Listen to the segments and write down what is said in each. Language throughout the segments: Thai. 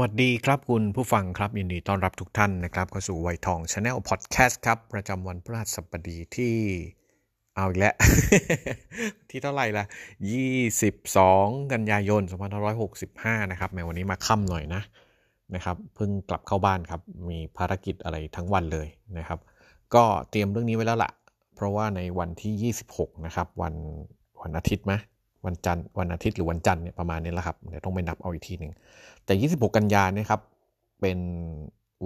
สวัสดีครับคุณผู้ฟังครับ ยินดีต้อนรับทุกท่านนะครับเข้าสู่วัยทอง Channel Podcast ครับ ประจำวันพฤหัสบดีที่ เอาอีกแล้ว ที่เท่าไหร่ละ22 กันยายน 2565 นะครับแม้วันนี้มาค่ำหน่อยนะนะครับเพิ่งกลับเข้าบ้านครับ มีภารกิจอะไรทั้งวันเลยนะครับ ก็เตรียมเรื่องนี้ไว้แล้วละ่ะเพราะว่าในวันที่ 26 นะครับ วันวันอาทิตย์ไหม วันจันทร์วันอาทิตย์หรือวันจันทร์เนี่ยประมาณนี้แหละครับเดี๋ยวต้องไปนับเอาอีกทีหนึ่งแต่ 26 กันยาเนี่ยครับเป็น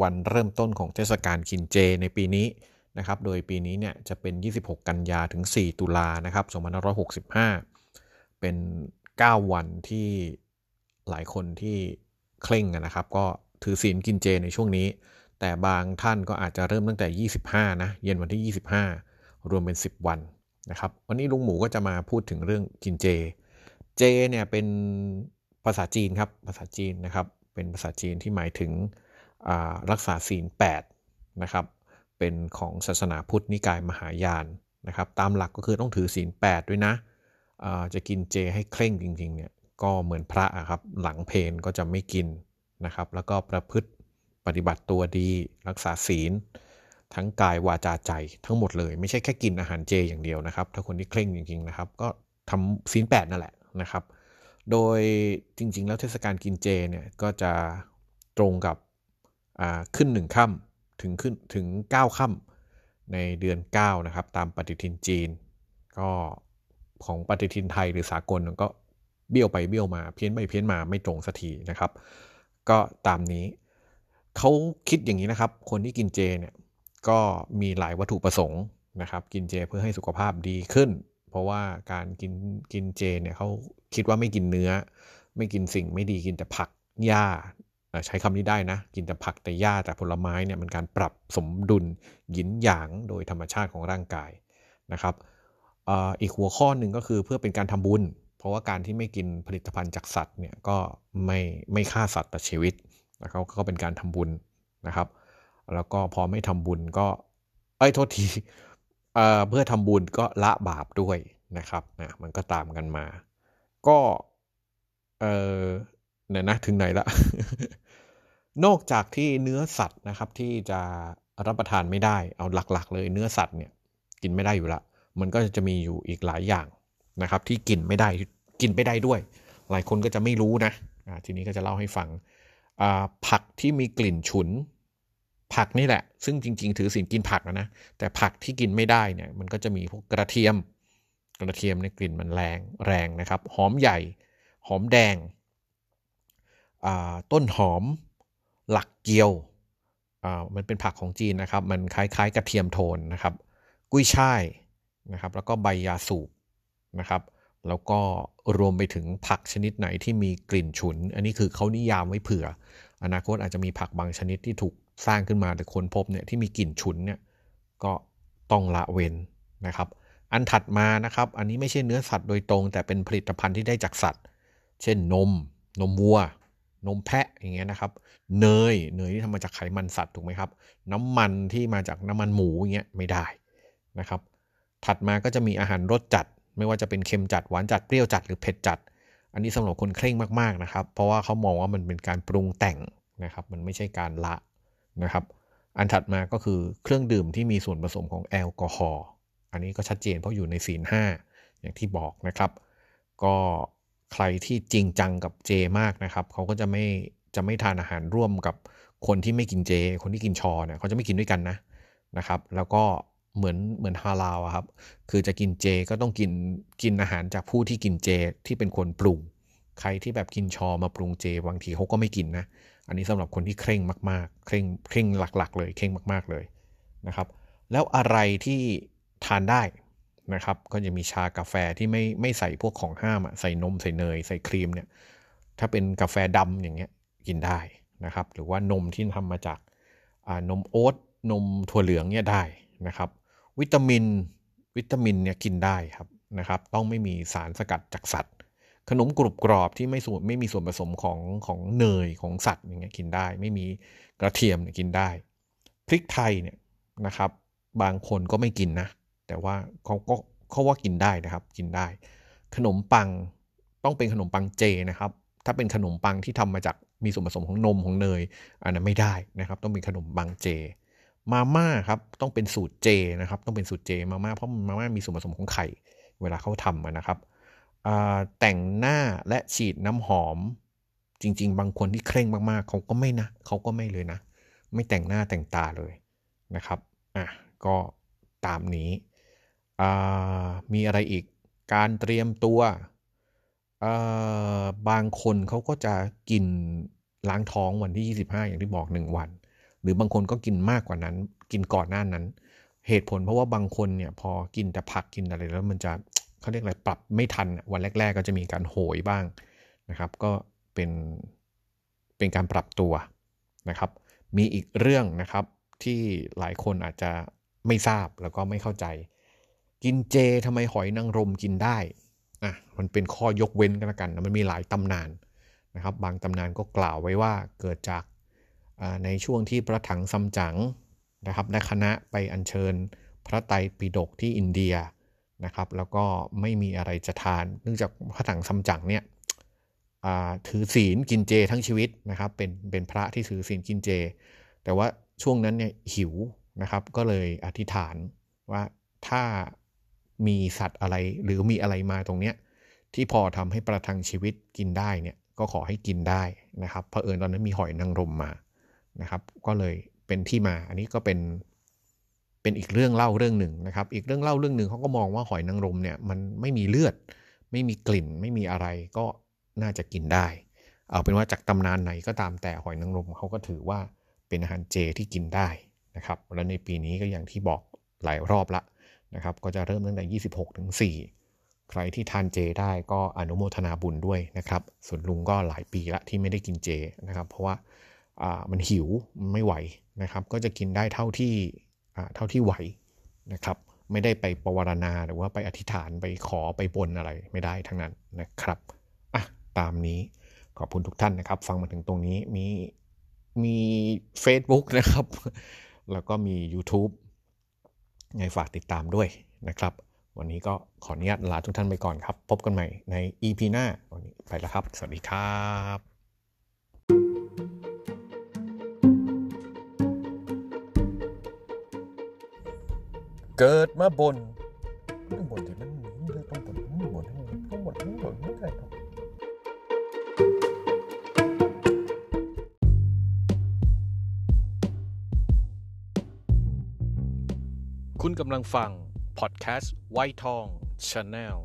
วันเริ่มต้นของเทศกาลกินเจในปีนี้นะครับโดยปีนี้เนี่ยจะเป็น 26 กันยาถึง 4 ตุลานะครับ2565 เป็น 9 วันที่หลายคนที่เคร่งนะครับ ก็ถือศีลกินเจในช่วงนี้ แต่บางท่านก็อาจจะเริ่มตั้งแต่ 25 นะ เย็นวันที่ 25 รวมเป็น 10 วัน นะครับวันนี้ลุงหมูก็จะมาพูดถึงเรื่องกินเจ เจเนี่ยเป็นภาษาจีนครับภาษาจีนนะครับ เป็นภาษาจีนที่หมายถึงรักษาศีล8นะครับเป็นของศาสนาพุทธนิกายมหายานนะครับตามหลักก็คือต้องถือศีล8ด้วยนะจะกินเจให้เคร่งจริงๆเนี่ยก็เหมือนพระครับหลังเพนก็จะไม่กินนะครับ แล้วก็ประพฤติปฏิบัติตัวดีรักษาศีล ทั้งกายวาจาใจทั้งหมดเลย ไม่ใช่แค่กินอาหารเจอย่างเดียวนะครับ ถ้าคนที่เคร่งจริงๆนะครับ ก็ทำศีล8นั่นแหละนะครับ โดยจริง ๆ แล้วเทศกาลกินเจเนี่ยก็จะตรงกับขึ้นหนึ่งค่ำถึงขึ้นถึง9ค่ำในเดือน 9 นะครับ ตามปฏิทินจีน ก็ของปฏิทินไทยหรือสากลก็เบี้ยวไปเบี้ยวมาเพี้ยนไปเพี้ยนมาไม่ตรงสักทีนะครับ ก็ตามนี้เขาคิดอย่างนี้นะครับ คนที่กินเจเนี่ย ก็มีหลายวัตถุประสงค์นะครับ กินเจเพื่อให้สุขภาพดีขึ้น เพราะว่าการกินกินเจเนี่ยเขาคิดว่าไม่กินเนื้อ ไม่กินสิ่งไม่ดีกินแต่ผักหญ้าใช้คำนี้ได้นะ กินแต่ผักแต่หญ้าแต่ผลไม้เนี่ยมันการปรับสมดุลหยินหยางโดยธรรมชาติของร่างกายนะครับอีกหัวข้อหนึ่งก็คือเพื่อเป็นการทำบุญ เพราะว่าการที่ไม่กินผลิตภัณฑ์จากสัตว์เนี่ยก็ไม่ไม่ฆ่าสัตว์แต่ชีวิตนะครับก็เป็นการทำบุญนะครับ แล้วก็พอไม่ทำบุญก็เอ้ยโทษทีเอ่อเพื่อทำบุญก็ละบาปด้วยนะครับนะมันก็ตามกันมา ก็เออเนี่ยนะถึงไหนละ นอกจากที่เนื้อสัตว์นะครับที่จะรับประทานไม่ได้เอาหลัก ๆ เลยเนื้อสัตว์เนี่ยกินไม่ได้อยู่ละมันก็จะมีอยู่อีกหลายอย่างนะครับ ที่กินไม่ได้กินไม่ได้ด้วย หลายคนก็จะไม่รู้นะทีนี้ก็จะเล่าให้ฟังผักที่มีกลิ่นฉุน ผักนี่แหละ ซึ่งจริง ๆ ถือสินกินผักนะ แต่ผักที่กินไม่ได้เนี่ย มันก็จะมีพวกกระเทียม กระเทียมในกลิ่นมันแรงแรงนะครับ หอมใหญ่ หอมแดง ต้นหอม หลักเกียว มันเป็นผักของจีนนะครับ มันคล้ายๆ กระเทียมโทนนะครับ กุ้ยช่ายนะครับ แล้วก็ใบยาสูบนะครับ แล้วก็รวมไปถึงผักชนิดไหนที่มีกลิ่นฉุน อันนี้คือเขานิยามไว้เผื่อ อนาคตอาจจะมีผักบางชนิดที่ถูก สร้างขึ้นมาแต่คนพบเนี่ยที่มีกลิ่นฉุนเนี่ยก็ต้องละเว้นนะครับ อันถัดมานะครับ อันนี้ไม่ใช่เนื้อสัตว์โดยตรง แต่เป็นผลิตภัณฑ์ที่ได้จากสัตว์ เช่นนม นมวัว นมแพะอย่างเงี้ยนะครับ เนยเนยที่ทำมาจากไขมันสัตว์ถูกไหมครับ น้ำมันที่มาจากน้ำมันหมูอย่างเงี้ยไม่ได้นะครับ ถัดมาก็จะมีอาหารรสจัด ไม่ว่าจะเป็นเค็มจัดหวานจัดเปรี้ยวจัดหรือเผ็ดจัด อันนี้สำหรับคนเคร่งมากๆนะครับ เพราะว่าเขามองว่ามันเป็นการปรุงแต่งนะครับ มันไม่ใช่การละ นะครับ อันถัดมาก็คือเครื่องดื่มที่มีส่วนผสมของแอลกอฮอล์อันนี้ก็ชัดเจนเพราะอยู่ในศีลห้าอย่างที่บอกนะครับ ก็ใครที่จริงจังกับเจมากนะครับ เขาก็จะไม่จะไม่ทานอาหารร่วมกับคนที่ไม่กินเจ คนที่กินชอเนี่ยเขาจะไม่กินด้วยกันนะนะครับ แล้วก็เหมือนเหมือนฮาลาลครับ คือจะกินเจก็ต้องกินกินอาหารจากผู้ที่กินเจที่เป็นคนปรุง ใครที่แบบกินชอมาปรุงเจบางทีเขาก็ไม่กินนะ อันนี้สำหรับคนที่เคร่งมากๆ เคร่งเคร่งหลักๆ เลยเคร่งมากๆเลยนะครับ แล้วอะไรที่ทานได้นะครับ ก็จะมีชากาแฟที่ไม่ไม่ใส่พวกของห้ามใส่นมใส่เนย ใส่ครีมเนี่ยถ้าเป็นกาแฟดำอย่างเงี้ยกินได้นะครับ หรือว่านมที่ทำมาจากนมโอ๊ตนมถั่วเหลืองเนี่ยได้นะครับ วิตามินวิตามินเนี่ยกินได้ครับนะครับ ต้องไม่มีสารสกัดจากสัตว์ ขนมกรุบกรอบที่ไม่ส่วนไม่มีส่วนผสมของของเนยของสัตว์อย่างเงี้ยกินได้ ไม่มีกระเทียมเนี่ยกินได้ พริกไทยเนี่ยนะครับ บางคนก็ไม่กินนะ แต่ว่าเขาก็เขาว่ากินได้นะครับ กินได้ ขนมปังต้องเป็นขนมปังเจนะครับ ถ้าเป็นขนมปังที่ทำมาจากมีส่วนผสมของนมของเนย อันนั้นไม่ได้นะครับ ต้องเป็นขนมปังเจมาม่าครับต้องเป็นสูตรเจนะครับ ต้องเป็นสูตรเจมาม่าเพราะมาม่ามีส่วนผสมของไข่ เวลาเขาทำนะครับ แต่งหน้าและฉีดน้ำหอม จริง ๆ บางคนที่เคร่งมากๆเขาก็ไม่นะเขาก็ไม่เลยนะ ไม่แต่งหน้าแต่งตาเลยนะครับอะก็ตามนี้มีอะไรอีกการเตรียมตัวบางคนเขาก็จะกินล้างท้องวันที่ 25 อย่างที่บอก 1 วัน หรือบางคนก็กินมากกว่านั้น กินก่อนหน้านั้น เหตุผลเพราะว่าบางคนเนี่ยพอกินแต่ผักกินอะไรแล้วมันจะ เขาเรียกอะไรปรับไม่ทันวันแรก ๆ ก็จะมีการโหยบ้างนะครับ ก็เป็นเป็นการปรับตัวนะครับ มีอีกเรื่องนะครับที่หลายคนอาจจะไม่ทราบแล้วก็ไม่เข้าใจ กินเจทำไมหอยนางรมกินได้อะมันเป็นข้อยกเว้นกันละกันมันมีหลายตำนานนะครับ บางตำนานก็กล่าวไว้ว่าเกิดจากในช่วงที่พระถังซัมจั๋งนะครับได้คณะไปอัญเชิญพระไตรปิฎกที่อินเดีย นะครับ แล้วก็ไม่มีอะไรจะทาน เนื่องจากพระถังซัมจั๋งเนี่ยถือศีลกินเจทั้งชีวิตนะครับ เป็นเป็นพระที่ถือศีลกินเจ แต่ว่าช่วงนั้นเนี่ยหิวนะครับ ก็เลยอธิษฐานว่าถ้ามีสัตว์อะไรหรือมีอะไรมาตรงเนี้ยที่พอทำให้ประทังชีวิตกินได้เนี่ยก็ขอให้กินได้นะครับเพราะเอิญตอนนั้นมีหอยนางรมมานะครับ ก็เลยเป็นที่มาอันนี้ก็เป็น เป็นอีกเรื่องเล่าเรื่องหนึ่งนะครับ อีกเรื่องเล่าเรื่องหนึ่งเขาก็มองว่าหอยนางรมเนี่ยมันไม่มีเลือด ไม่มีกลิ่น ไม่มีอะไรก็น่าจะกินได้ เอาเป็นว่าจากตำนานไหนก็ตามแต่หอยนางรมเขาก็ถือว่าเป็นอาหารเจที่กินได้นะครับและในปีนี้ก็อย่างที่บอกหลายรอบละนะครับ ก็จะเริ่มตั้งแต่ 26ถึง4ใครที่ทานเจได้ก็อนุโมทนาบุญด้วยนะครับ ส่วนลุงก็หลายปีละที่ไม่ได้กินเจนะครับ เพราะว่ามันหิวไม่ไหวนะครับ ก็จะกินได้เท่าที่ เท่าที่ไหวนะครับ ไม่ได้ไปปวารณาหรือว่าไปอธิษฐานไปขอไปบนอะไรไม่ได้ทั้งนั้นนะครับอะตามนี้ขอบคุณทุกท่านนะครับ ฟังมาถึงตรงนี้มีมี Facebook นะครับ แล้วก็มี YouTube ไงฝากติดตามด้วยนะครับ วันนี้ก็ขออนุญาตลาทุกท่านไปก่อนครับ พบกันใหม่ใน EP หน้าวันนี้ไปแล้วครับ สวัสดีครับ เกิดมาบนต้องบนที่มันต้องบนต้องบนต้องบนต้องบนไม่ได้ครับคุณกำลังฟัง พอดแคสต์ไวทองชาแนล